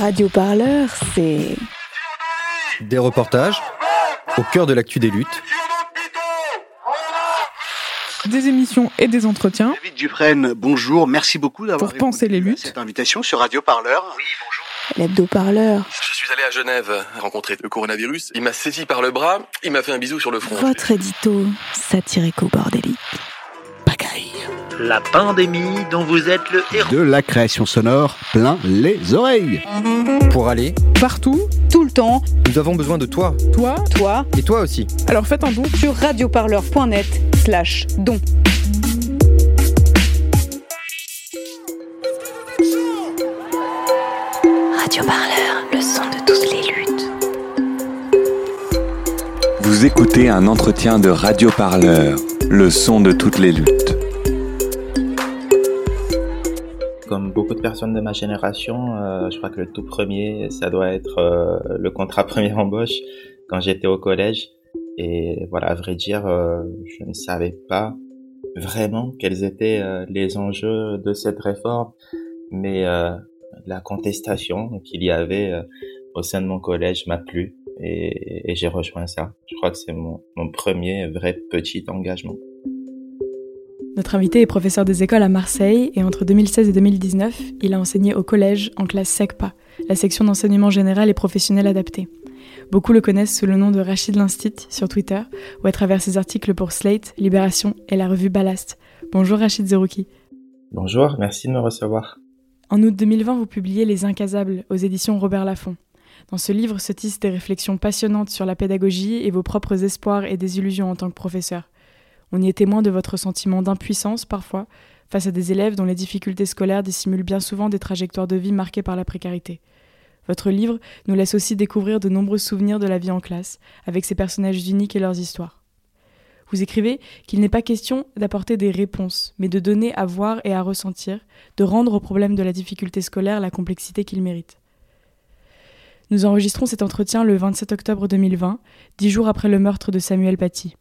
Radio Parleur, c'est. Des reportages au cœur de l'actu des luttes. Des émissions et des entretiens. David Dufresne, bonjour. Merci beaucoup d'avoir Pour penser les luttes. Cette invitation sur Radio Parleur. Oui, bonjour. L'hebdo-parleur, Je suis allé à Genève rencontrer le coronavirus. Il m'a saisi par le bras, il m'a fait un bisou sur le front. votre édito satirico-bordélique. La pandémie dont vous êtes le héros. de la création sonore plein les oreilles. Pour aller, Partout, tout le temps, nous avons besoin de toi. toi. toi, Et toi aussi. Alors faites un don. sur radioparleur.net slash don. Radio Parleur, le son de toutes les luttes. Vous écoutez un entretien de Radio Parleur, le son de toutes les luttes. Comme beaucoup de personnes de ma génération, euh, je crois que le tout premier, ça doit être euh, le contrat première embauche quand j'étais au collège. Et voilà, à vrai dire, euh, je ne savais pas vraiment quels étaient euh, les enjeux de cette réforme, mais euh, la contestation qu'il y avait euh, au sein de mon collège m'a plu et, et j'ai rejoint ça. Je crois que c'est mon, mon premier vrai petit engagement. Notre invité est professeur des écoles à Marseille et entre 2016 et 2019, il a enseigné au collège en classe SECPA, la section d'enseignement général et professionnel adapté. Beaucoup le connaissent sous le nom de Rachid Linstit sur Twitter ou à travers ses articles pour Slate, Libération et la revue Ballast. Bonjour Rachid Zerouki. Bonjour, merci de me recevoir. En août 2020, vous publiez Les Incasables aux éditions Robert Laffont. Dans ce livre se tissent des réflexions passionnantes sur la pédagogie et vos propres espoirs et désillusions en tant que professeur. On y est témoin de votre sentiment d'impuissance parfois face à des élèves dont les difficultés scolaires dissimulent bien souvent des trajectoires de vie marquées par la précarité. Votre livre nous laisse aussi découvrir de nombreux souvenirs de la vie en classe, avec ses personnages uniques et leurs histoires. Vous écrivez qu'il n'est pas question d'apporter des réponses, mais de donner à voir et à ressentir, de rendre au problème de la difficulté scolaire la complexité qu'il mérite. Nous enregistrons cet entretien le 27 octobre 2020, dix jours après le meurtre de Samuel Paty.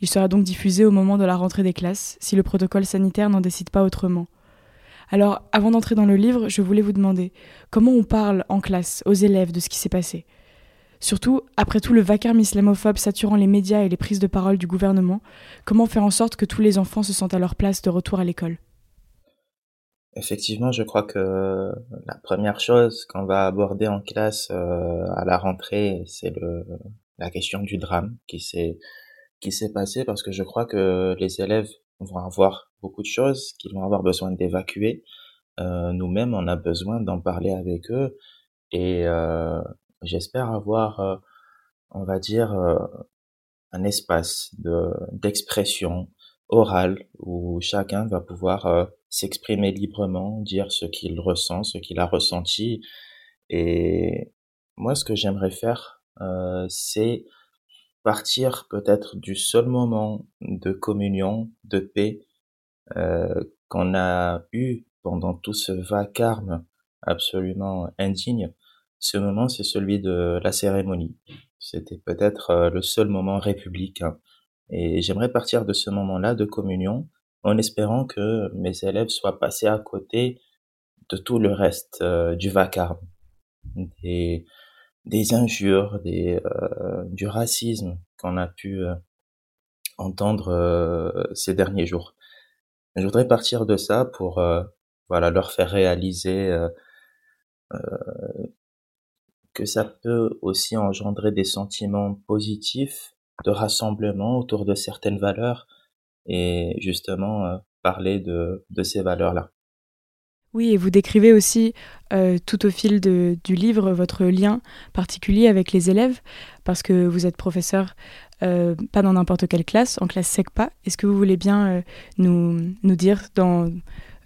Il sera donc diffusé au moment de la rentrée des classes, si le protocole sanitaire n'en décide pas autrement. Alors, avant d'entrer dans le livre, je voulais vous demander comment on parle en classe aux élèves de ce qui s'est passé? Surtout, après tout le vacarme islamophobe saturant les médias et les prises de parole du gouvernement, comment faire en sorte que tous les enfants se sentent à leur place de retour à l'école? Effectivement, je crois que la première chose qu'on va aborder en classe euh, à la rentrée, c'est la question du drame qui s'est qui s'est passé parce que je crois que les élèves vont avoir beaucoup de choses qu'ils vont avoir besoin d'évacuer. Euh, Nous-mêmes, on a besoin d'en parler avec eux et euh, j'espère avoir, euh, on va dire, euh, un espace de d'expression orale où chacun va pouvoir euh, s'exprimer librement, dire ce qu'il ressent, ce qu'il a ressenti. Et moi, ce que j'aimerais faire, c'est partir peut-être du seul moment de communion, de paix euh, qu'on a eu pendant tout ce vacarme absolument indigne. Ce moment, c'est celui de la cérémonie. C'était peut-être euh, le seul moment républicain. Et j'aimerais partir de ce moment-là de communion en espérant que mes élèves soient passés à côté de tout le reste euh, du vacarme, des injures, des, euh, du racisme qu'on a pu euh, entendre euh, ces derniers jours. Je voudrais partir de ça pour euh, voilà leur faire réaliser euh, euh, que ça peut aussi engendrer des sentiments positifs de rassemblement autour de certaines valeurs et justement parler de, de ces valeurs-là. Oui, et vous décrivez aussi euh, tout au fil du livre votre lien particulier avec les élèves, parce que vous êtes professeur euh, pas dans n'importe quelle classe, en classe SECPA. Est-ce que vous voulez bien euh, nous, dire dans,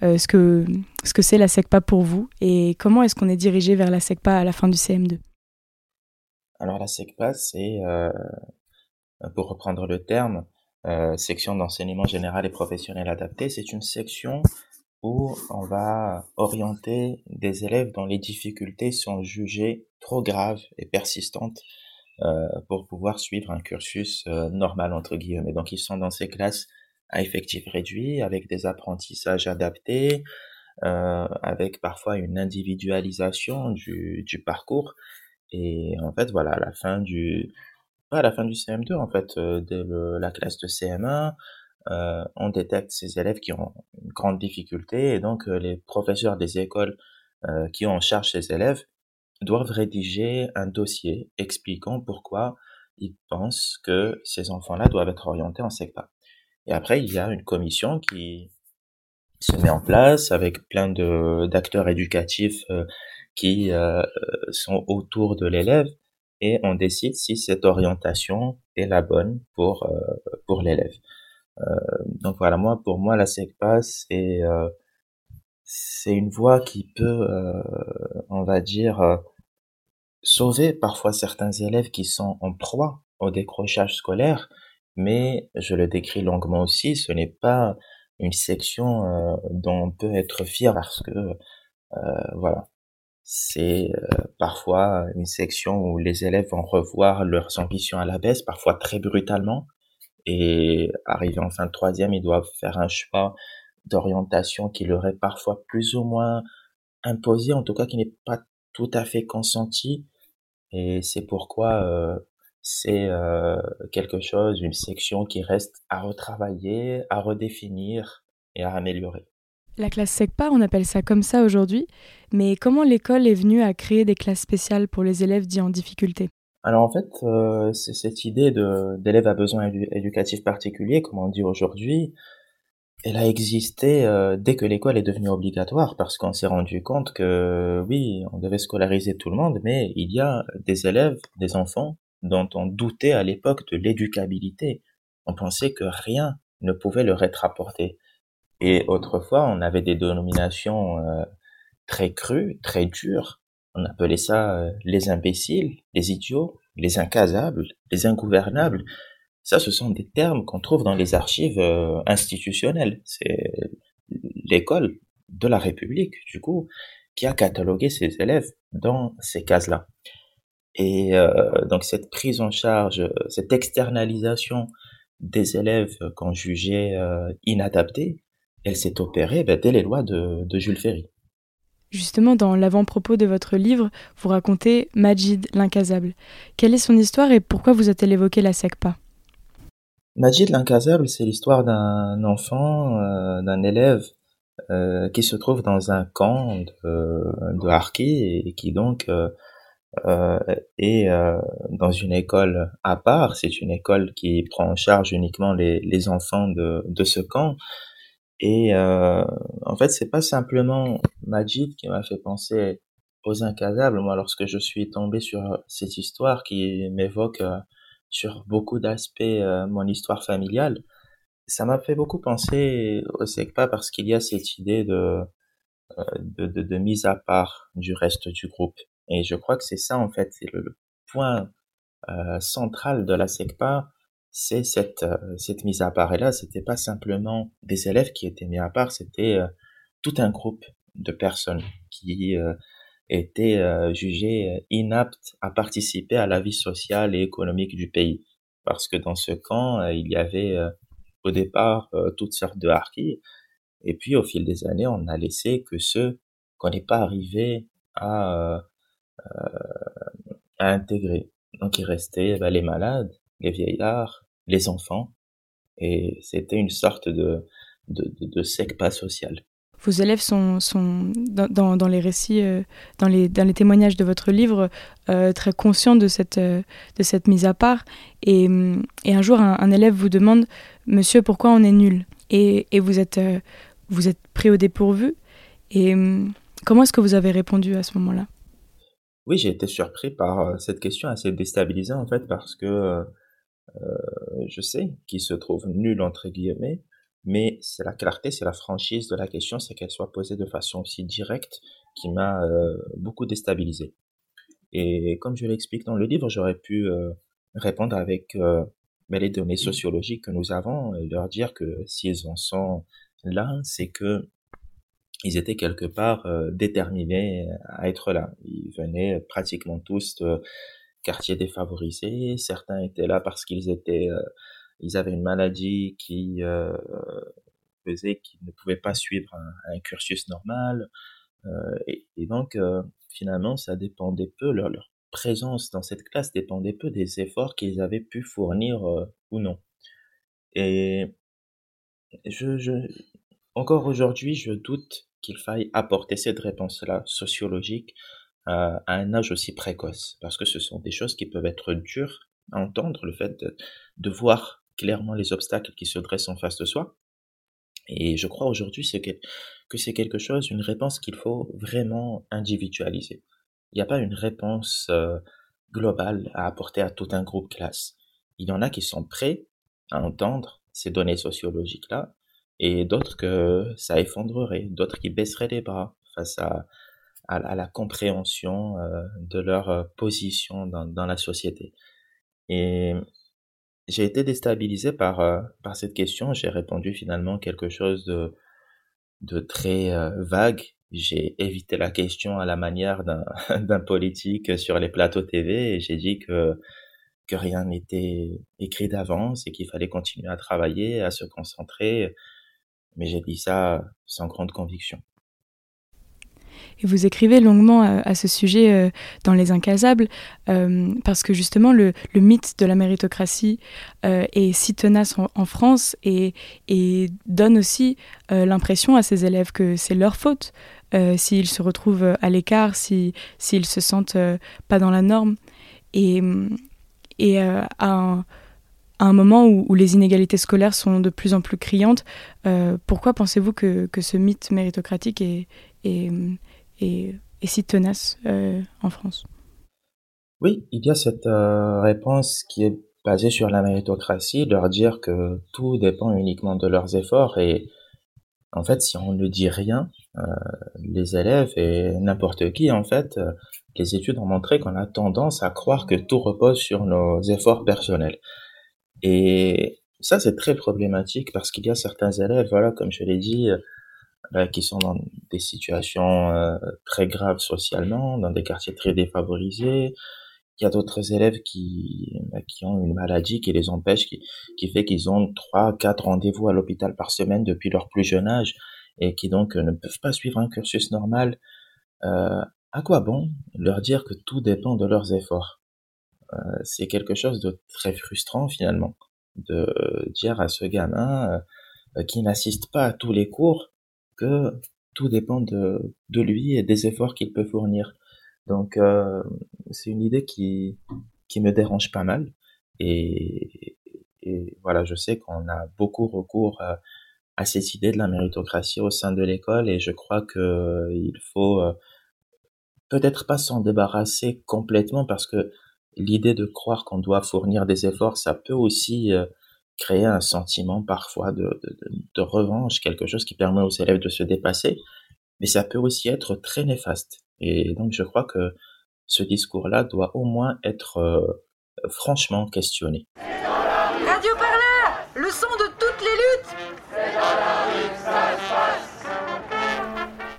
ce que ce que c'est la SECPA pour vous et comment est-ce qu'on est dirigé vers la SECPA à la fin du CM2 Alors la SECPA, c'est, pour reprendre le terme, section d'enseignement général et professionnel adapté, c'est une section où on va orienter des élèves dont les difficultés sont jugées trop graves et persistantes euh, pour pouvoir suivre un cursus euh, normal entre guillemets. Donc ils sont dans ces classes à effectif réduit avec des apprentissages adaptés, euh, avec parfois une individualisation du, parcours. Et en fait, voilà, à la fin du, à la fin du CM2, en fait, dès la classe de CM1, euh, on détecte ces élèves qui ont une grande difficulté et donc euh, les professeurs des écoles euh, qui ont en charge ces élèves doivent rédiger un dossier expliquant pourquoi ils pensent que ces enfants-là doivent être orientés en SECPA. Et après, il y a une commission qui se met en place avec plein de d'acteurs éducatifs euh, qui euh, sont autour de l'élève et on décide si cette orientation est la bonne pour pour l'élève. Donc voilà, moi pour moi la SECPA c'est c'est une voie qui peut, on va dire, sauver parfois certains élèves qui sont en proie au décrochage scolaire, mais je le décris longuement aussi, ce n'est pas une section euh, dont on peut être fier parce que euh, voilà, c'est euh, parfois une section où les élèves vont revoir leurs ambitions à la baisse, parfois très brutalement, et arrivé en fin de troisième, ils doivent faire un choix d'orientation qui leur est parfois plus ou moins imposé, en tout cas qui n'est pas tout à fait consenti, et c'est pourquoi euh, c'est euh, quelque chose, une section qui reste à retravailler, à redéfinir et à améliorer. La classe SECPA, on appelle ça comme ça aujourd'hui, mais comment l'école est venue à créer des classes spéciales pour les élèves dits en difficulté? Alors en fait, euh, c'est cette idée de d'élèves à besoins éducatifs particuliers, comme on dit aujourd'hui, elle a existé euh, dès que l'école est devenue obligatoire parce qu'on s'est rendu compte que oui, on devait scolariser tout le monde, mais il y a des élèves, des enfants dont on doutait à l'époque de l'éducabilité. On pensait que rien ne pouvait leur être apporté. Et autrefois, on avait des dénominations euh, très crues, très dures. On appelait ça euh, les imbéciles, les idiots, les incasables, les ingouvernables. Ça, ce sont des termes qu'on trouve dans les archives euh, institutionnelles. C'est l'école de la République, du coup, qui a catalogué ses élèves dans ces cases-là. Et euh, donc cette prise en charge, cette externalisation des élèves qu'on jugeait euh, inadaptés, elle s'est opérée ben, dès les lois de, de Jules Ferry. Justement, dans l'avant-propos de votre livre, vous racontez Majid l'incasable. Quelle est son histoire et pourquoi vous a-t-elle évoqué la SECPA Majid l'incasable, c'est l'histoire d'un enfant, euh, d'un élève euh, qui se trouve dans un camp de, de Harki et qui donc euh, est dans une école à part. C'est une école qui prend en charge uniquement les, enfants de ce camp. Et euh, en fait, c'est pas simplement Majid qui m'a fait penser aux incasables. Moi, lorsque je suis tombé sur cette histoire qui m'évoque euh, sur beaucoup d'aspects euh, mon histoire familiale, ça m'a fait beaucoup penser au SECPA parce qu'il y a cette idée de, euh, de, de, de, mise à part du reste du groupe. Et je crois que c'est ça, en fait, c'est le, le, point euh, central de la SECPA, c'est cette, euh, cette mise à part. Et là, c'était pas simplement des élèves qui étaient mis à part, c'était euh, tout un groupe de personnes qui étaient euh, jugés inaptes à participer à la vie sociale et économique du pays. Parce que dans ce camp, il y avait au départ toutes sortes de harkis, et puis au fil des années, on a laissé que ceux qu'on n'est pas arrivé à, à intégrer. Donc il restait ben, les malades, les vieillards, les enfants, et c'était une sorte de, de, de, de secpa vos élèves sont, sont dans, dans, dans, les récits, euh, dans, les, dans les témoignages de votre livre, euh, très conscients de cette, euh, de cette mise à part. Et, et un jour, un, un, élève vous demande Monsieur, pourquoi on est nul? Et, et, vous, êtes, vous êtes pris au dépourvu. Et comment est-ce que vous avez répondu à ce moment-là? Oui, j'ai été surpris par cette question assez déstabilisante, en fait, parce que je sais qu'il se trouve nul, entre guillemets mais c'est la clarté, c'est la franchise de la question, c'est qu'elle soit posée de façon aussi directe qui m'a euh, beaucoup déstabilisé. Et comme je l'explique dans le livre, j'aurais pu euh, répondre avec euh, les données sociologiques que nous avons et leur dire que s'ils en sont là, c'est que ils étaient quelque part euh, déterminés à être là. Ils venaient pratiquement tous quartiers défavorisés. Certains étaient là parce qu'ils étaient ils avaient une maladie qui euh, faisait qu'ils ne pouvaient pas suivre un, un cursus normal. Euh, et, et, donc, euh, finalement, ça dépendait peu, leur, leur, présence dans cette classe dépendait peu des efforts qu'ils avaient pu fournir euh, ou non. Et je, je encore aujourd'hui, je doute qu'il faille apporter cette réponse-là sociologique à un âge aussi précoce, parce que ce sont des choses qui peuvent être dures à entendre, le fait de, de voir clairement les obstacles qui se dressent en face de soi. Et je crois aujourd'hui que, que c'est quelque chose, une réponse qu'il faut vraiment individualiser. Il n'y a pas une réponse euh, globale à apporter à tout un groupe classe. Il y en a qui sont prêts à entendre ces données sociologiques-là, et d'autres que ça effondrerait, d'autres qui baisseraient les bras face à, à, à la compréhension euh, de leur euh, position dans, dans la société. Et j'ai été déstabilisé par, euh, par cette question. J'ai répondu finalement quelque chose de, de très vague. J'ai évité la question à la manière d'un politique sur les plateaux TV et j'ai dit que, que rien n'était écrit d'avance et qu'il fallait continuer à travailler, à se concentrer. Mais j'ai dit ça sans grande conviction. Et vous écrivez longuement à, à ce sujet euh, dans Les Incasables, euh, parce que justement le, mythe de la méritocratie euh, est si tenace en, France et, donne aussi euh, l'impression à ses élèves que c'est leur faute euh, s'ils se retrouvent à l'écart, s'ils si, se sentent euh, pas dans la norme. Et, à un, moment où, les inégalités scolaires sont de plus en plus criantes, pourquoi pensez-vous que, ce mythe méritocratique est et, si tenace euh, en France Oui, il y a cette euh, réponse qui est basée sur la méritocratie, leur dire que tout dépend uniquement de leurs efforts et en fait, si on ne dit rien, euh, les élèves et n'importe qui, en fait, les études ont montré qu'on a tendance à croire que tout repose sur nos efforts personnels. Et ça, c'est très problématique parce qu'il y a certains élèves, voilà, comme je l'ai dit, euh, qui sont dans des situations euh, très graves socialement, dans des quartiers très défavorisés. Il y a d'autres élèves qui, bah, qui ont une maladie qui les empêche, qui, qui fait qu'ils ont trois, quatre rendez-vous à l'hôpital par semaine depuis leur plus jeune âge et qui donc ne peuvent pas suivre un cursus normal. Euh, à quoi bon leur dire que tout dépend de leurs efforts? Euh, C'est quelque chose de très frustrant finalement, de dire à ce gamin euh, qui n'assiste pas à tous les cours tout dépend de, lui et des efforts qu'il peut fournir. Donc euh, c'est une idée qui, qui me dérange pas mal. Et, voilà, je sais qu'on a beaucoup recours à, à, cette idée de la méritocratie au sein de l'école et je crois que il faut euh, peut-être pas s'en débarrasser complètement parce que l'idée de croire qu'on doit fournir des efforts, ça peut aussi euh, créer un sentiment parfois de, de, revanche, quelque chose qui permet aux élèves de se dépasser, mais ça peut aussi être très néfaste. Et donc je crois que ce discours-là doit au moins être euh, franchement questionné.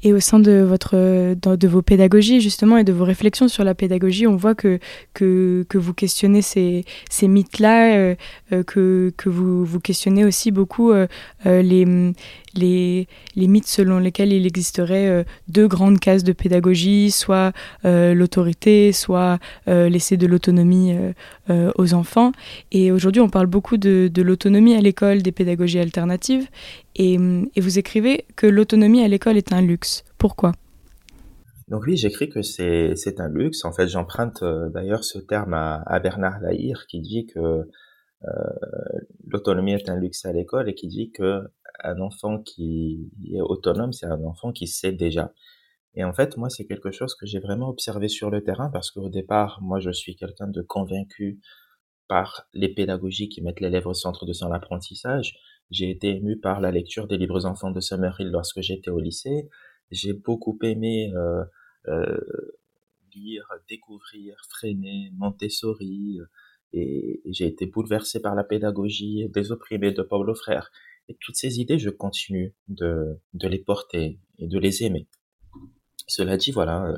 Et au sein de votre de vos pédagogies justement et de vos réflexions sur la pédagogie on voit que que, que vous questionnez ces, ces mythes là euh, que, que vous vous questionnez aussi beaucoup euh, les les, mythes selon lesquels il existerait euh, deux grandes cases de pédagogie, soit euh, l'autorité, soit euh, laisser de l'autonomie euh, aux enfants. Et aujourd'hui, on parle beaucoup de, l'autonomie à l'école, des pédagogies alternatives. Et, vous écrivez que l'autonomie à l'école est un luxe. Pourquoi? Donc oui, j'écris que c'est un luxe. En fait, j'emprunte d'ailleurs ce terme à, Bernard Lahire qui dit que l'autonomie est un luxe à l'école et qui dit que un enfant qui est autonome, c'est un enfant qui sait déjà. Et en fait, moi, c'est quelque chose que j'ai vraiment observé sur le terrain parce qu'au départ, moi, je suis quelqu'un de convaincu par les pédagogies qui mettent l'élève au centre de son apprentissage. J'ai été ému par la lecture des livres enfants de Summerhill lorsque j'étais au lycée. J'ai beaucoup aimé euh, euh, lire, découvrir, freiner, Montessori, et, et j'ai été bouleversé par la pédagogie des opprimés de Paulo Frère. Et toutes ces idées, je continue de, de les porter et de les aimer. Cela dit, voilà, euh,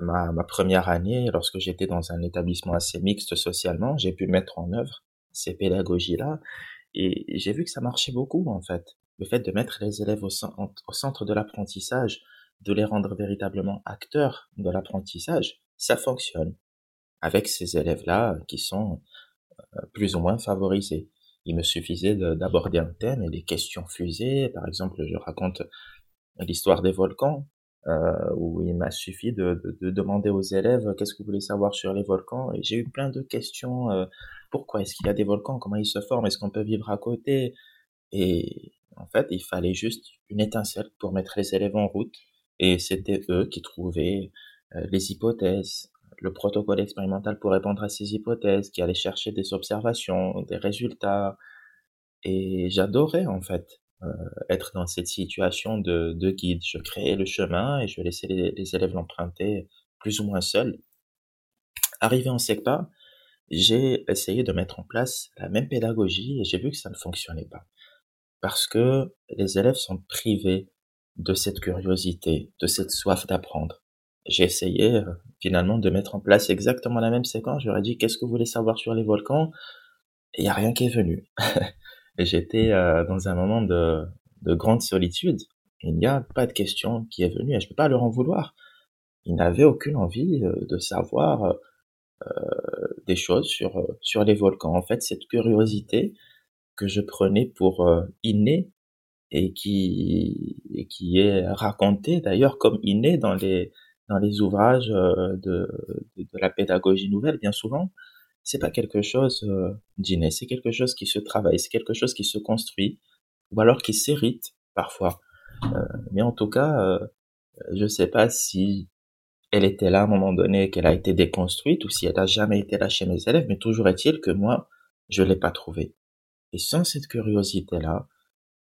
ma, ma première année, lorsque j'étais dans un établissement assez mixte socialement, j'ai pu mettre en œuvre ces pédagogies-là et j'ai vu que ça marchait beaucoup en fait. le fait de mettre les élèves au, au centre de l'apprentissage, de les rendre véritablement acteurs de l'apprentissage, ça fonctionne avec ces élèves-là qui sont euh, plus ou moins favorisés. Il me suffisait d'aborder un thème et les questions fusées. Par exemple, je raconte l'histoire des volcans, euh, où il m'a suffi de, de, de, demander aux élèves qu'est-ce que vous voulez savoir sur les volcans? Et j'ai eu plein de questions. Euh, pourquoi est-ce qu'il y a des volcans? Comment ils se forment? Est-ce qu'on peut vivre à côté? Et en fait, il fallait juste une étincelle pour mettre les élèves en route. Et c'était eux qui trouvaient euh, les hypothèses, le protocole expérimental pour répondre à ces hypothèses, qui allaient chercher des observations, des résultats. Et j'adorais en fait euh, être dans cette situation de, de, guide. Je créais le chemin et je laissais les, les élèves l'emprunter plus ou moins seuls. Arrivé en SECPA, j'ai essayé de mettre en place la même pédagogie et j'ai vu que ça ne fonctionnait pas. Parce que les élèves sont privés de cette curiosité, de cette soif d'apprendre. J'ai essayé euh, finalement de mettre en place exactement la même séquence. J'aurais dit qu'est-ce que vous voulez savoir sur les volcans? Il n'y a rien qui est venu. J'étais euh, dans un moment de, de grande solitude. Il n'y a pas de question qui est venue et je peux pas leur en vouloir. Ils n'avaient aucune envie euh, de savoir des choses sur les volcans. En fait, cette curiosité que je prenais pour innée et qui est racontée d'ailleurs comme innée dans les dans les ouvrages de, de, de la pédagogie nouvelle bien souvent c'est pas quelque chose euh, d'inné, c'est quelque chose qui se travaille, c'est quelque chose qui se construit, ou alors qui s'hérite parfois. Euh, mais en tout cas, euh, je sais pas si elle était là à un moment donné, qu'elle a été déconstruite, ou si elle a jamais été là chez mes élèves, mais toujours est-il que moi, je l'ai pas trouvée. Et sans cette curiosité-là,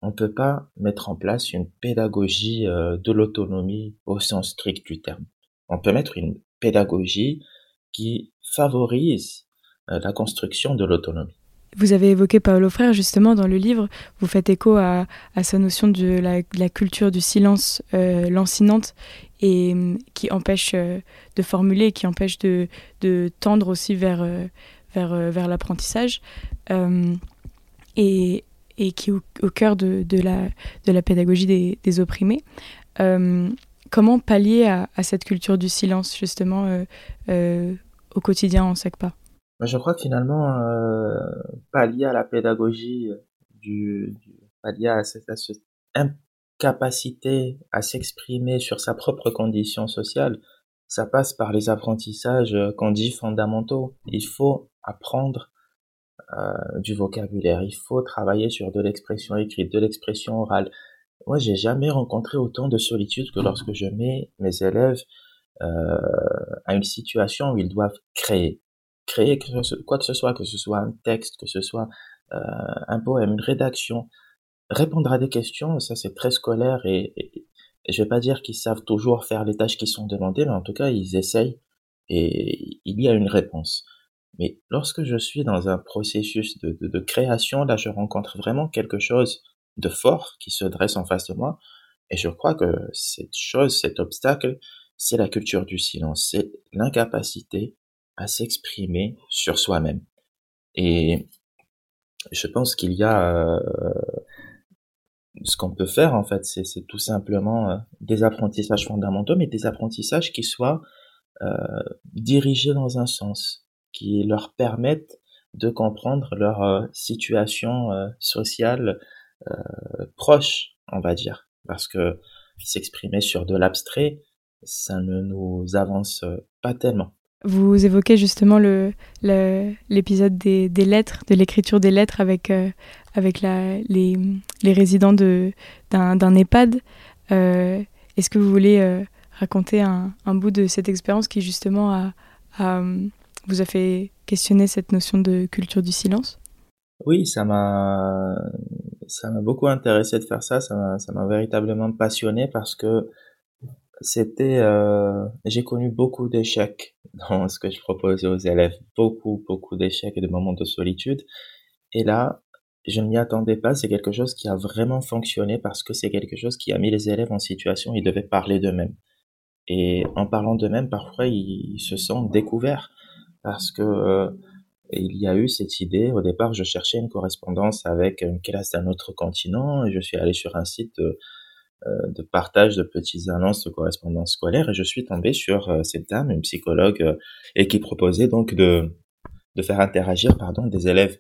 on peut pas mettre en place une pédagogie euh, de l'autonomie au sens strict du terme. On peut mettre une pédagogie qui favorise euh, la construction de l'autonomie. Vous avez évoqué Paolo Frère justement dans le livre, vous faites écho à, à sa notion de la, culture du silence euh, lancinante et qui empêche euh, de formuler, qui empêche de, de tendre aussi vers, vers, vers l'apprentissage euh, et, et qui est au, cœur de, la, pédagogie des, opprimés. comment pallier à, cette culture du silence justement au quotidien en SECPA je crois que finalement, euh, pas lié à la pédagogie, du, lié à cette, à cette incapacité à s'exprimer sur sa propre condition sociale, ça passe par les apprentissages qu'on dit fondamentaux. Il faut apprendre euh, du vocabulaire, il faut travailler sur de l'expression écrite, de l'expression orale. Moi, j'ai jamais rencontré autant de solitude que lorsque je mets mes élèves euh, à une situation où ils doivent créer créer quoi que ce soit, que ce soit un texte, que ce soit euh, un poème, une rédaction, répondre à des questions, ça c'est très scolaire et, et, et, je vais pas dire qu'ils savent toujours faire les tâches qui sont demandées, mais en tout cas ils essayent et il y a une réponse. Mais lorsque je suis dans un processus de, création, là je rencontre vraiment quelque chose de fort qui se dresse en face de moi. Et je crois que cette chose, cet obstacle, c'est la culture du silence, c'est l'incapacité à s'exprimer sur soi-même. Et je pense qu'il y a euh, ce qu'on peut faire en fait, c'est tout simplement euh, des apprentissages fondamentaux, mais des apprentissages qui soient euh, dirigés dans un sens, qui leur permettent de comprendre leur euh, situation euh, sociale euh, proche, on va dire, parce que s'exprimer sur de l'abstrait, ça ne nous avance pas tellement. Vous évoquez justement l'épisode le, des, des, lettres, de l'écriture des lettres avec, avec la, les, les, résidents d'un EHPAD. Est-ce que vous voulez raconter un, bout de cette expérience qui justement a, vous a fait questionner cette notion de culture du silence? Oui, ça m'a ça m'a beaucoup intéressé de faire ça, ça m'a véritablement passionné parce que c'était euh, j'ai connu beaucoup d'échecs dans ce que je proposais aux élèves. Beaucoup beaucoup d'échecs et de moments de solitude. Et là je ne m'y attendais pas. C'est quelque chose qui a vraiment fonctionné parce que c'est quelque chose qui a mis les élèves en situation ils devaient parler d'eux-mêmes. Et en parlant d'eux-mêmes parfois ils, se sentent découverts parce que euh, il y a eu cette idée. Au départ, je cherchais une correspondance avec une classe d'un autre continent et je suis allé sur un site de, euh, de partage de petites annonces de correspondance scolaire et je suis tombé sur euh, cette dame, une psychologue, euh, et qui proposait donc de, de faire interagir pardon, des élèves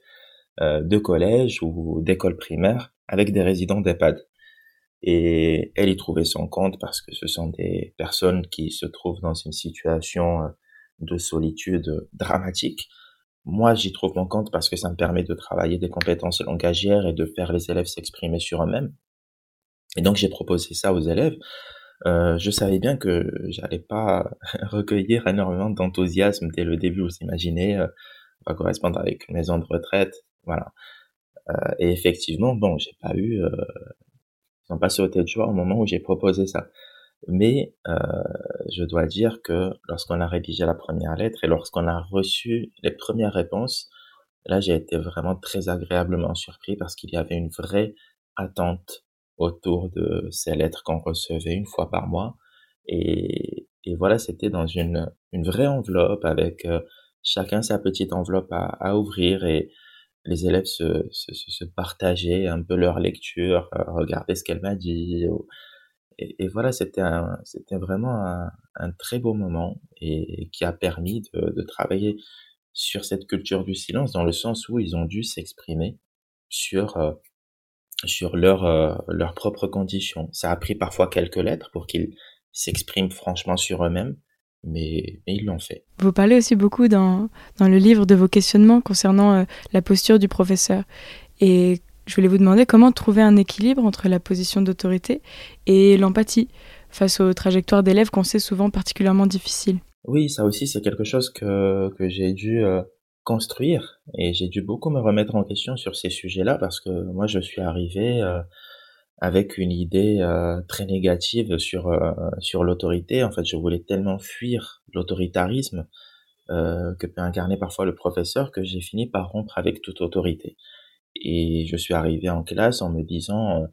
de collège ou d'école primaire avec des résidents d'EHPAD. Et elle y trouvait son compte parce que ce sont des personnes qui se trouvent dans une situation de solitude dramatique. Moi, j'y trouve mon compte parce que ça me permet de travailler des compétences langagières et de faire les élèves s'exprimer sur eux-mêmes. Et donc, j'ai proposé ça aux élèves. Euh, je savais bien que j'allais pas recueillir énormément d'enthousiasme dès le début. Vous imaginez, euh, va correspondre avec une maison de retraite, voilà. Euh, et effectivement, bon, j'ai pas eu, euh, ils ont pas sauté de joie au moment où j'ai proposé ça. Mais euh, je dois dire que lorsqu'on a rédigé la première lettre et lorsqu'on a reçu les premières réponses, là j'ai été vraiment très agréablement surpris parce qu'il y avait une vraie attente autour de ces lettres qu'on recevait une fois par mois. Et, voilà, c'était dans une, vraie enveloppe avec euh, chacun sa petite enveloppe à, ouvrir et les élèves se, se, partageaient un peu leur lecture, euh, regarder ce qu'elle m'a dit, et, voilà, c'était vraiment un, très beau moment et, qui a permis de, travailler sur cette culture du silence dans le sens où ils ont dû s'exprimer sur euh, sur leurs euh, leurs propres conditions. Ça a pris parfois quelques lettres pour qu'ils s'expriment franchement sur eux-mêmes, mais, mais ils l'ont fait. Vous parlez aussi beaucoup dans, dans le livre de vos questionnements concernant euh, la posture du professeur. Et je voulais vous demander comment trouver un équilibre entre la position d'autorité et l'empathie face aux trajectoires d'élèves qu'on sait souvent particulièrement difficiles. Oui, ça aussi c'est quelque chose que, que j'ai dû euh, construire et j'ai dû beaucoup me remettre en question sur ces sujets-là parce que moi je suis arrivé euh, avec une idée euh, très négative sur sur l'autorité. En fait, je voulais tellement fuir l'autoritarisme que peut incarner parfois le professeur que j'ai fini par rompre avec toute autorité. Et je suis arrivé en classe en me disant euh,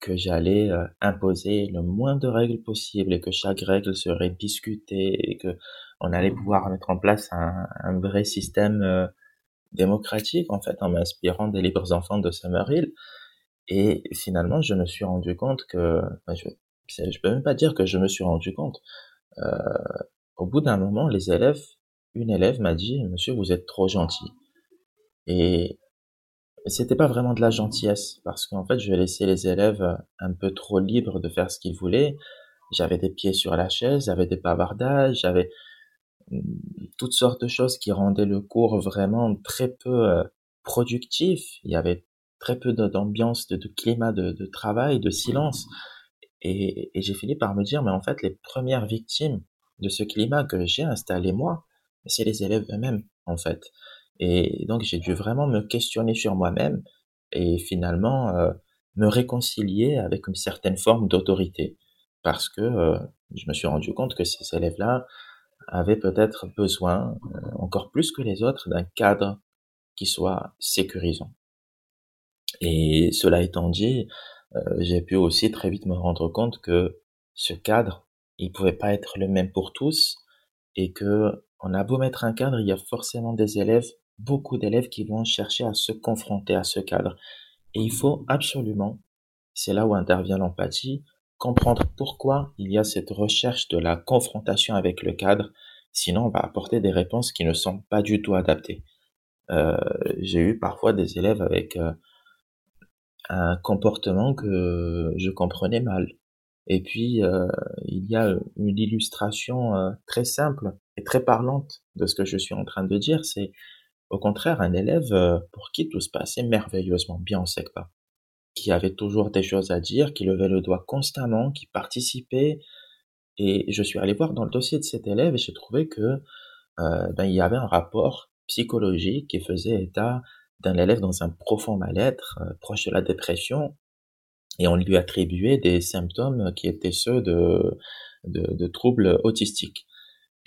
que j'allais euh, imposer le moins de règles possible et que chaque règle serait discutée et que on allait pouvoir mettre en place un, vrai système euh, démocratique en fait en m'inspirant des libres enfants de Summerhill. Et finalement je me suis rendu compte que je je peux même pas dire que je me suis rendu compte. Au bout d'un moment les élèves une élève m'a dit monsieur vous êtes trop gentil et c'était pas vraiment de la gentillesse parce qu'en fait, je laissais les élèves euh, un peu trop libres de faire ce qu'ils voulaient. J'avais des pieds sur la chaise, j'avais des bavardages, j'avais mm, toutes sortes de choses qui rendaient le cours vraiment très peu euh, productif. Il y avait très peu d'ambiance, de, climat de, travail, de silence. Et j'ai fini par me dire, mais en fait, les premières victimes de ce climat que j'ai installé moi, c'est les élèves eux-mêmes, en fait. Et donc j'ai dû vraiment me questionner sur moi-même et finalement euh, me réconcilier avec une certaine forme d'autorité parce que euh, je me suis rendu compte que ces élèves-là avaient peut-être besoin, euh, encore plus que les autres, d'un cadre qui soit sécurisant. Et cela étant dit, j'ai pu aussi très vite me rendre compte que ce cadre, il pouvait pas être le même pour tous et que on a beau mettre un cadre, il y a forcément des élèves beaucoup d'élèves qui vont chercher à se confronter à ce cadre. Et il faut absolument, c'est là où intervient l'empathie, comprendre pourquoi il y a cette recherche de la confrontation avec le cadre, sinon on va apporter des réponses qui ne sont pas du tout adaptées. Euh, J'ai eu parfois des élèves avec euh, un comportement que je comprenais mal. Et puis, euh, il y a une illustration euh, très simple et très parlante de ce que je suis en train de dire, c'est au contraire, un élève euh, pour qui tout se passait merveilleusement bien en SECPA, qui avait toujours des choses à dire, qui levait le doigt constamment, qui participait. Et je suis allé voir dans le dossier de cet élève et j'ai trouvé que euh, ben, il y avait un rapport psychologique qui faisait état d'un élève dans un profond mal-être, euh, proche de la dépression, et on lui attribuait des symptômes qui étaient ceux de, de, de troubles autistiques.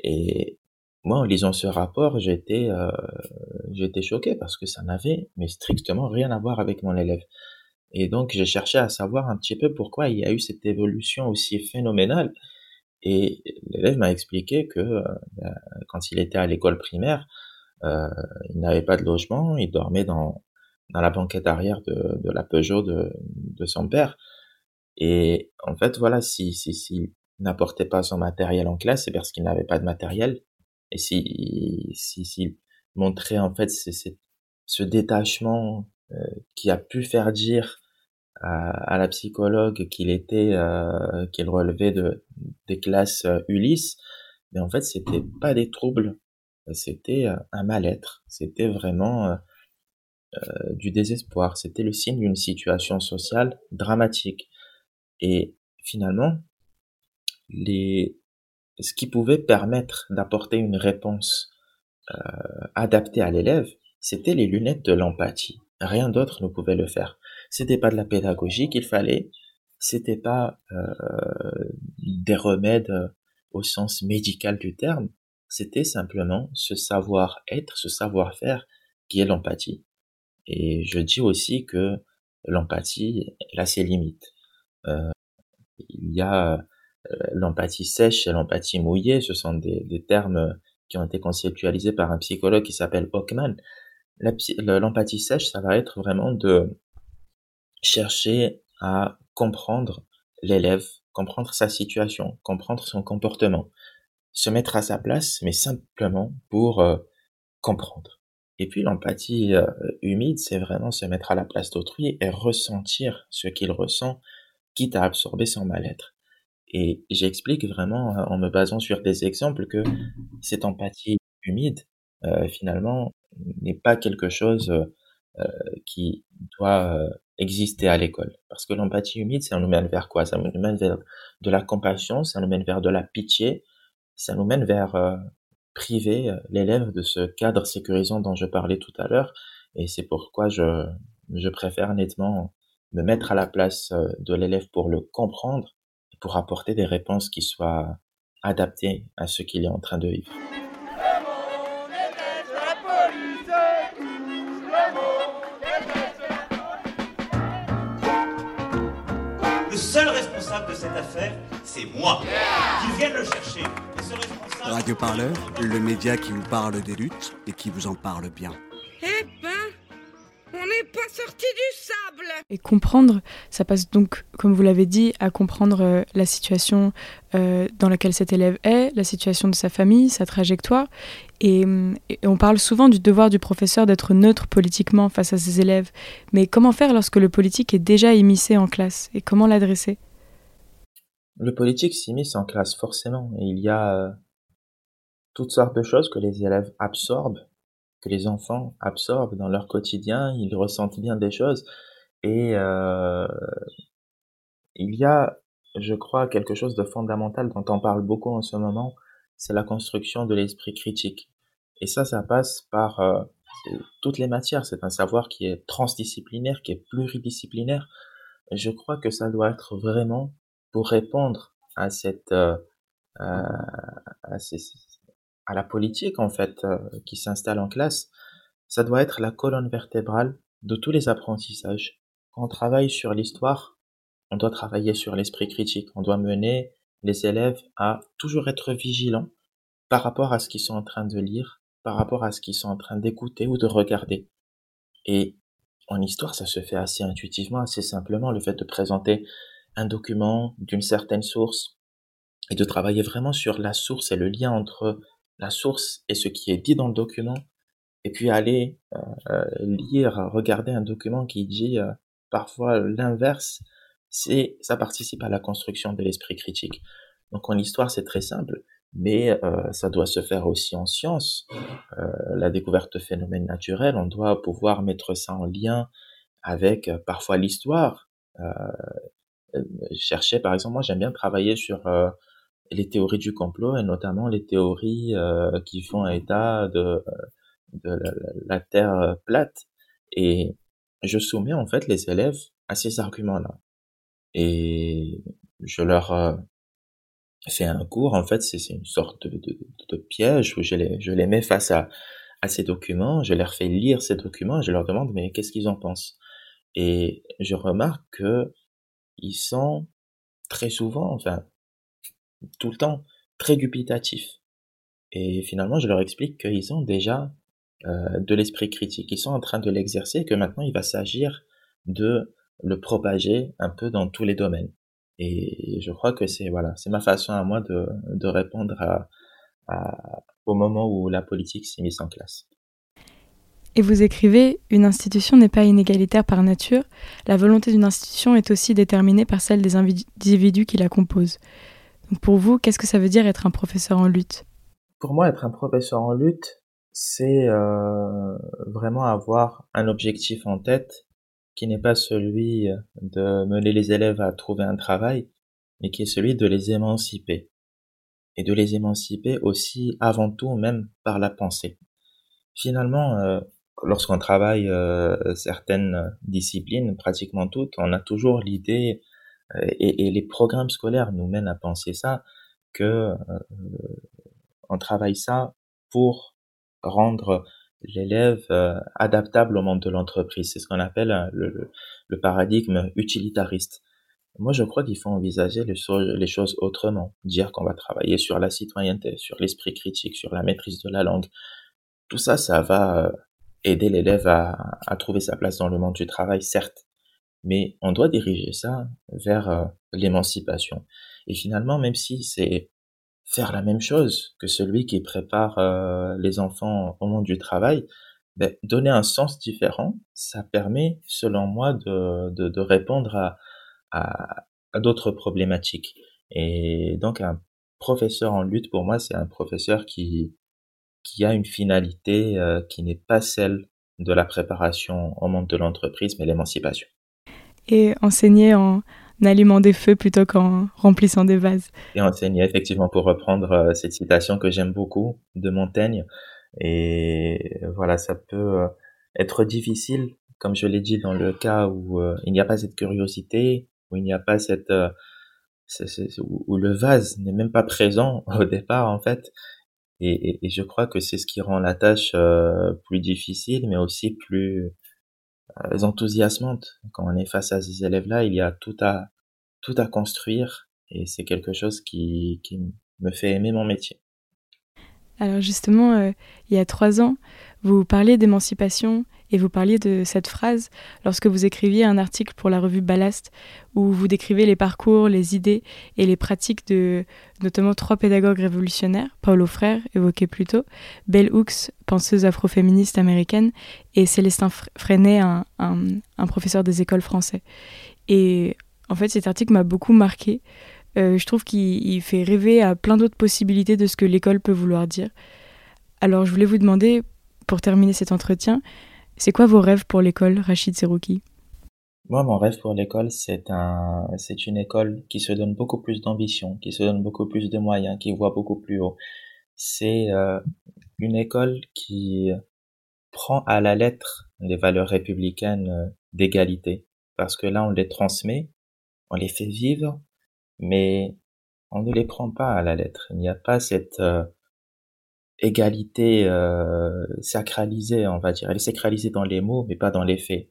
Et, moi, en lisant ce rapport, j'étais euh, j'étais choqué parce que ça n'avait mais strictement rien à voir avec mon élève. Et donc, j'ai cherché à savoir un petit peu pourquoi il y a eu cette évolution aussi phénoménale. Et l'élève m'a expliqué que euh, ben, quand il était à l'école primaire, Euh, il n'avait pas de logement, il dormait dans, dans la banquette arrière de, de la Peugeot de, de son père. Et en fait, voilà, si, si, si n'apportait pas son matériel en classe, c'est parce qu'il n'avait pas de matériel. Et si, si, s'il montrait en fait ce, ce détachement euh, qui a pu faire dire à, à la psychologue qu'il était, euh, qu'il relevait de des classes euh, Ulysse, mais en fait c'était pas des troubles, c'était euh, un mal-être, c'était vraiment euh, du désespoir, c'était le signe d'une situation sociale dramatique. Et finalement, les, ce qui pouvait permettre d'apporter une réponse euh, adaptée à l'élève, c'était les lunettes de l'empathie. Rien d'autre ne pouvait le faire. C'était pas de la pédagogie qu'il fallait, c'était pas euh, des remèdes au sens médical du terme, c'était simplement ce savoir-être, ce savoir-faire qui est l'empathie. Et je dis aussi que l'empathie, elle a ses limites. Euh, il y a euh, l'empathie sèche et l'empathie mouillée, ce sont des, termes qui ont été conceptualisés par un psychologue qui s'appelle Hockman. L'empathie sèche, ça va être vraiment de chercher à comprendre l'élève, comprendre sa situation, comprendre son comportement, se mettre à sa place, mais simplement pour euh, comprendre. Et puis l'empathie euh, humide, c'est vraiment se mettre à la place d'autrui et ressentir ce qu'il ressent, quitte à absorber son mal-être. Et j'explique vraiment euh, en me basant sur des exemples que cette empathie humide, euh, finalement, n'est pas quelque chose euh, qui doit euh, exister à l'école. Parce que l'empathie humide, ça nous mène vers quoi? Ça nous mène vers de la compassion, ça nous mène vers de la pitié, ça nous mène vers euh, priver l'élève de ce cadre sécurisant dont je parlais tout à l'heure. Et c'est pourquoi je, je préfère nettement me mettre à la place de l'élève pour le comprendre, pour apporter des réponses qui soient adaptées à ce qu'il est en train de vivre. Le seul responsable de cette affaire, c'est moi. Qu'ils viennent le chercher. Et ce responsable... Radio Parleur, le média qui vous parle des luttes et qui vous en parle bien. Eh n'est pas sorti du sable Et comprendre, ça passe donc, comme vous l'avez dit, à comprendre euh, la situation euh, dans laquelle cet élève est, la situation de sa famille, sa trajectoire. Et, et on parle souvent du devoir du professeur d'être neutre politiquement face à ses élèves. Mais comment faire lorsque le politique est déjà immiscé en classe? Et comment l'adresser? Le politique s'immisce en classe, forcément. Et il y a euh, toutes sortes de choses que les élèves absorbent que les enfants absorbent dans leur quotidien, ils ressentent bien des choses. Et euh, il y a, je crois, quelque chose de fondamental dont on parle beaucoup en ce moment, c'est la construction de l'esprit critique. Et ça, ça passe par euh, toutes les matières. C'est un savoir qui est transdisciplinaire, qui est pluridisciplinaire. Je crois que ça doit être vraiment pour répondre à cette euh, à ces, à la politique en fait euh, qui s'installe en classe, ça doit être la colonne vertébrale de tous les apprentissages. Quand on travaille sur l'histoire, on doit travailler sur l'esprit critique. On doit mener les élèves à toujours être vigilants par rapport à ce qu'ils sont en train de lire, par rapport à ce qu'ils sont en train d'écouter ou de regarder. Et en histoire, ça se fait assez intuitivement, assez simplement, le fait de présenter un document d'une certaine source et de travailler vraiment sur la source et le lien entre la source et ce qui est dit dans le document, et puis aller euh, lire, regarder un document qui dit euh, parfois l'inverse, c'est ça participe à la construction de l'esprit critique. Donc en histoire c'est très simple, mais euh, ça doit se faire aussi en sciences. la découverte de phénomènes naturels, on doit pouvoir mettre ça en lien avec parfois l'histoire. chercher par exemple, moi j'aime bien travailler sur les théories du complot et notamment les théories euh, qui font état de, de la, Terre plate. Et je soumets en fait les élèves à ces arguments-là. Et je leur euh, fais un cours, en fait, c'est une sorte de, piège où je les, je les mets face à, ces documents, je leur fais lire ces documents je leur demande mais qu'est-ce qu'ils en pensent? Et je remarque que ils sont très souvent, enfin, tout le temps très dubitatifs. Et finalement, je leur explique qu'ils ont déjà euh, de l'esprit critique. Ils sont en train de l'exercer et que maintenant il va s'agir de le propager un peu dans tous les domaines. Et je crois que c'est voilà, c'est ma façon à moi de, de répondre au moment où la politique s'est mise en classe. Et vous écrivez, une institution n'est pas inégalitaire par nature, la volonté d'une institution est aussi déterminée par celle des individus qui la composent. Pour vous, qu'est-ce que ça veut dire être un professeur en lutte? Pour moi, être un professeur en lutte, c'est euh, vraiment avoir un objectif en tête qui n'est pas celui de mener les élèves à trouver un travail, mais qui est celui de les émanciper. Et de les émanciper aussi avant tout même par la pensée. Finalement, euh, lorsqu'on travaille euh, certaines disciplines, pratiquement toutes, on a toujours l'idée, et, et, les programmes scolaires nous mènent à penser ça, que euh, on travaille ça pour rendre l'élève adaptable au monde de l'entreprise. C'est ce qu'on appelle le, le, paradigme utilitariste. Moi, je crois qu'il faut envisager les choses, autrement. Dire qu'on va travailler sur la citoyenneté, sur l'esprit critique, sur la maîtrise de la langue. Tout ça, ça va aider l'élève à, à, trouver sa place dans le monde du travail, certes, mais on doit diriger ça vers euh, l'émancipation. Et finalement, même si c'est faire la même chose que celui qui prépare euh, les enfants au monde du travail, ben, donner un sens différent, ça permet, selon moi, de, de, de répondre à, à, d'autres problématiques. Et donc, un professeur en lutte, pour moi, c'est un professeur qui, qui a une finalité euh, qui n'est pas celle de la préparation au monde de l'entreprise, mais l'émancipation. Et enseigner en allumant des feux plutôt qu'en remplissant des vases. Et enseigner, effectivement, pour reprendre euh, cette citation que j'aime beaucoup de Montaigne. Et voilà, ça peut euh, être difficile, comme je l'ai dit, dans le cas où il n'y a pas cette curiosité, où il n'y a pas cette... où le vase n'est même pas présent au départ, en fait. Et, je crois que c'est ce qui rend la tâche euh, plus difficile, mais aussi plus euh, enthousiasmante. Quand on est face à ces élèves-là, il y a tout à tout à construire, et c'est quelque chose qui, qui me fait aimer mon métier. Alors justement, euh, il y a trois ans, vous parliez d'émancipation et vous parliez de cette phrase lorsque vous écriviez un article pour la revue Ballast où vous décrivez les parcours, les idées et les pratiques de notamment trois pédagogues révolutionnaires, Paulo Frère, évoqué plus tôt, Bell Hooks, penseuse afroféministe américaine, et Célestin Freinet, un, professeur des écoles français. Et en fait, cet article m'a beaucoup marqué. Euh, je trouve qu'il fait rêver à plein d'autres possibilités de ce que l'école peut vouloir dire. Alors, je voulais vous demander, pour terminer cet entretien, c'est quoi vos rêves pour l'école, Rachid Serouki Moi, mon rêve pour l'école, c'est un, c'est une école qui se donne beaucoup plus d'ambition, qui se donne beaucoup plus de moyens, qui voit beaucoup plus haut. C'est euh, une école qui prend à la lettre les valeurs républicaines euh, d'égalité, parce que là, on les transmet, on les fait vivre, mais on ne les prend pas à la lettre. Il n'y a pas cette euh, égalité euh, sacralisée, on va dire. Elle est sacralisée dans les mots, mais pas dans les faits.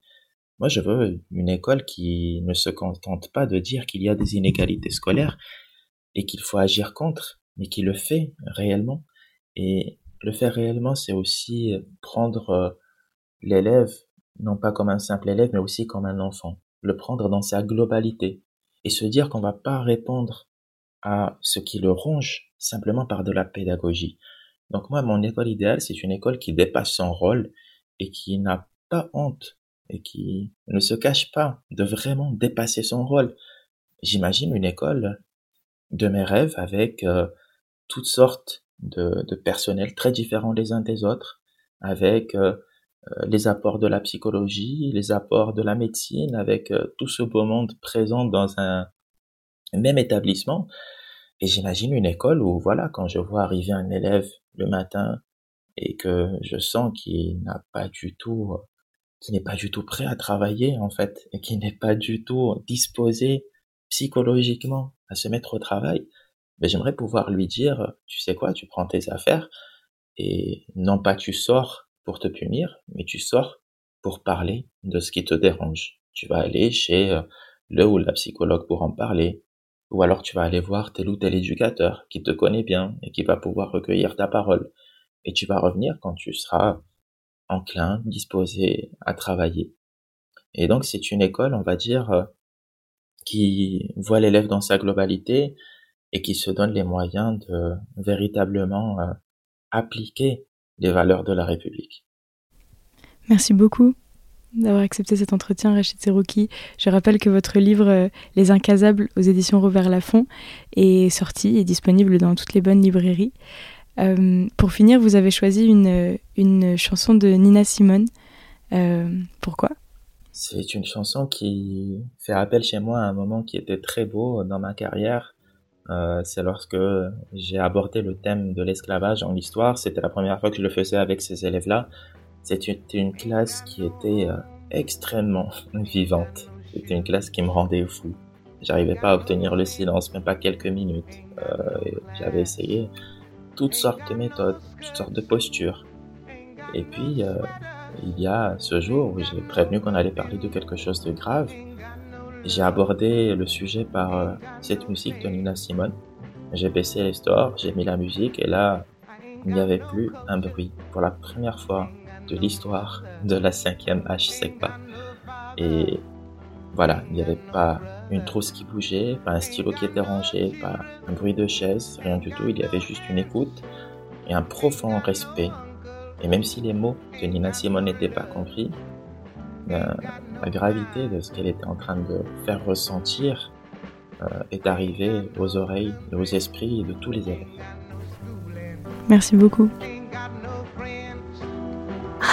Moi, je veux une école qui ne se contente pas de dire qu'il y a des inégalités scolaires et qu'il faut agir contre, mais qui le fait réellement. Et le faire réellement, c'est aussi prendre euh, l'élève, non pas comme un simple élève, mais aussi comme un enfant. Le prendre dans sa globalité. Et se dire qu'on va pas répondre à ce qui le ronge simplement par de la pédagogie. Donc moi, mon école idéale, c'est une école qui dépasse son rôle et qui n'a pas honte et qui ne se cache pas de vraiment dépasser son rôle. J'imagine une école de mes rêves avec euh, toutes sortes de, personnels très différents les uns des autres, avec euh, euh, les apports de la psychologie, les apports de la médecine, avec tout ce beau monde présent dans un même établissement. Et j'imagine une école où, voilà, quand je vois arriver un élève le matin et que je sens qu'il n'a pas du tout, qui n'est pas du tout prêt à travailler, en fait, et qui n'est pas du tout disposé psychologiquement à se mettre au travail, mais j'aimerais pouvoir lui dire, tu sais quoi, tu prends tes affaires et non pas tu sors pour te punir, mais tu sors pour parler de ce qui te dérange. Tu vas aller chez le ou la psychologue pour en parler, ou alors tu vas aller voir tel ou tel éducateur qui te connaît bien et qui va pouvoir recueillir ta parole. Et tu vas revenir quand tu seras enclins, disposés à travailler. Et donc c'est une école, on va dire, euh, qui voit l'élève dans sa globalité et qui se donne les moyens de véritablement euh, appliquer les valeurs de la République. Merci beaucoup d'avoir accepté cet entretien, Rachid Serouki. Je rappelle que votre livre euh, Les Incasables aux éditions Robert Laffont est sorti et disponible dans toutes les bonnes librairies. Euh, pour finir, vous avez choisi une, une chanson de Nina Simone. Euh, pourquoi? C'est une chanson qui fait appel chez moi à un moment qui était très beau dans ma carrière. Euh, c'est lorsque j'ai abordé le thème de l'esclavage en histoire. C'était la première fois que je le faisais avec ces élèves-là. C'était une classe qui était euh, extrêmement vivante. C'était une classe qui me rendait fou. J'arrivais pas à obtenir le silence, même pas quelques minutes. Euh, J'avais essayé toutes sortes de méthodes, toutes sortes de postures. Et puis, euh, il y a ce jour où j'ai prévenu qu'on allait parler de quelque chose de grave. J'ai abordé le sujet par cette musique de Nina Simone. J'ai baissé les stores, j'ai mis la musique et là, il n'y avait plus un bruit. Pour la première fois de l'histoire de la cinquième H SECPA. Et voilà, il n'y avait pas une trousse qui bougeait, pas un stylo qui était rangé, pas un bruit de chaise, rien du tout. Il y avait juste une écoute et un profond respect. Et même si les mots de Nina Simone n'étaient pas compris, la gravité de ce qu'elle était en train de faire ressentir euh, est arrivée aux oreilles aux esprits de tous les élèves. Merci beaucoup.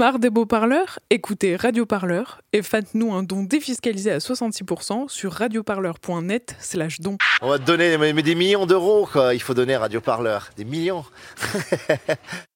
Marre des beaux parleurs Écoutez Radio Parleur et faites-nous un don défiscalisé à 66% sur radioparleur.net slash don. On va te donner mais, des millions d'euros, quoi. Il faut donner Radio Parleur. Des millions.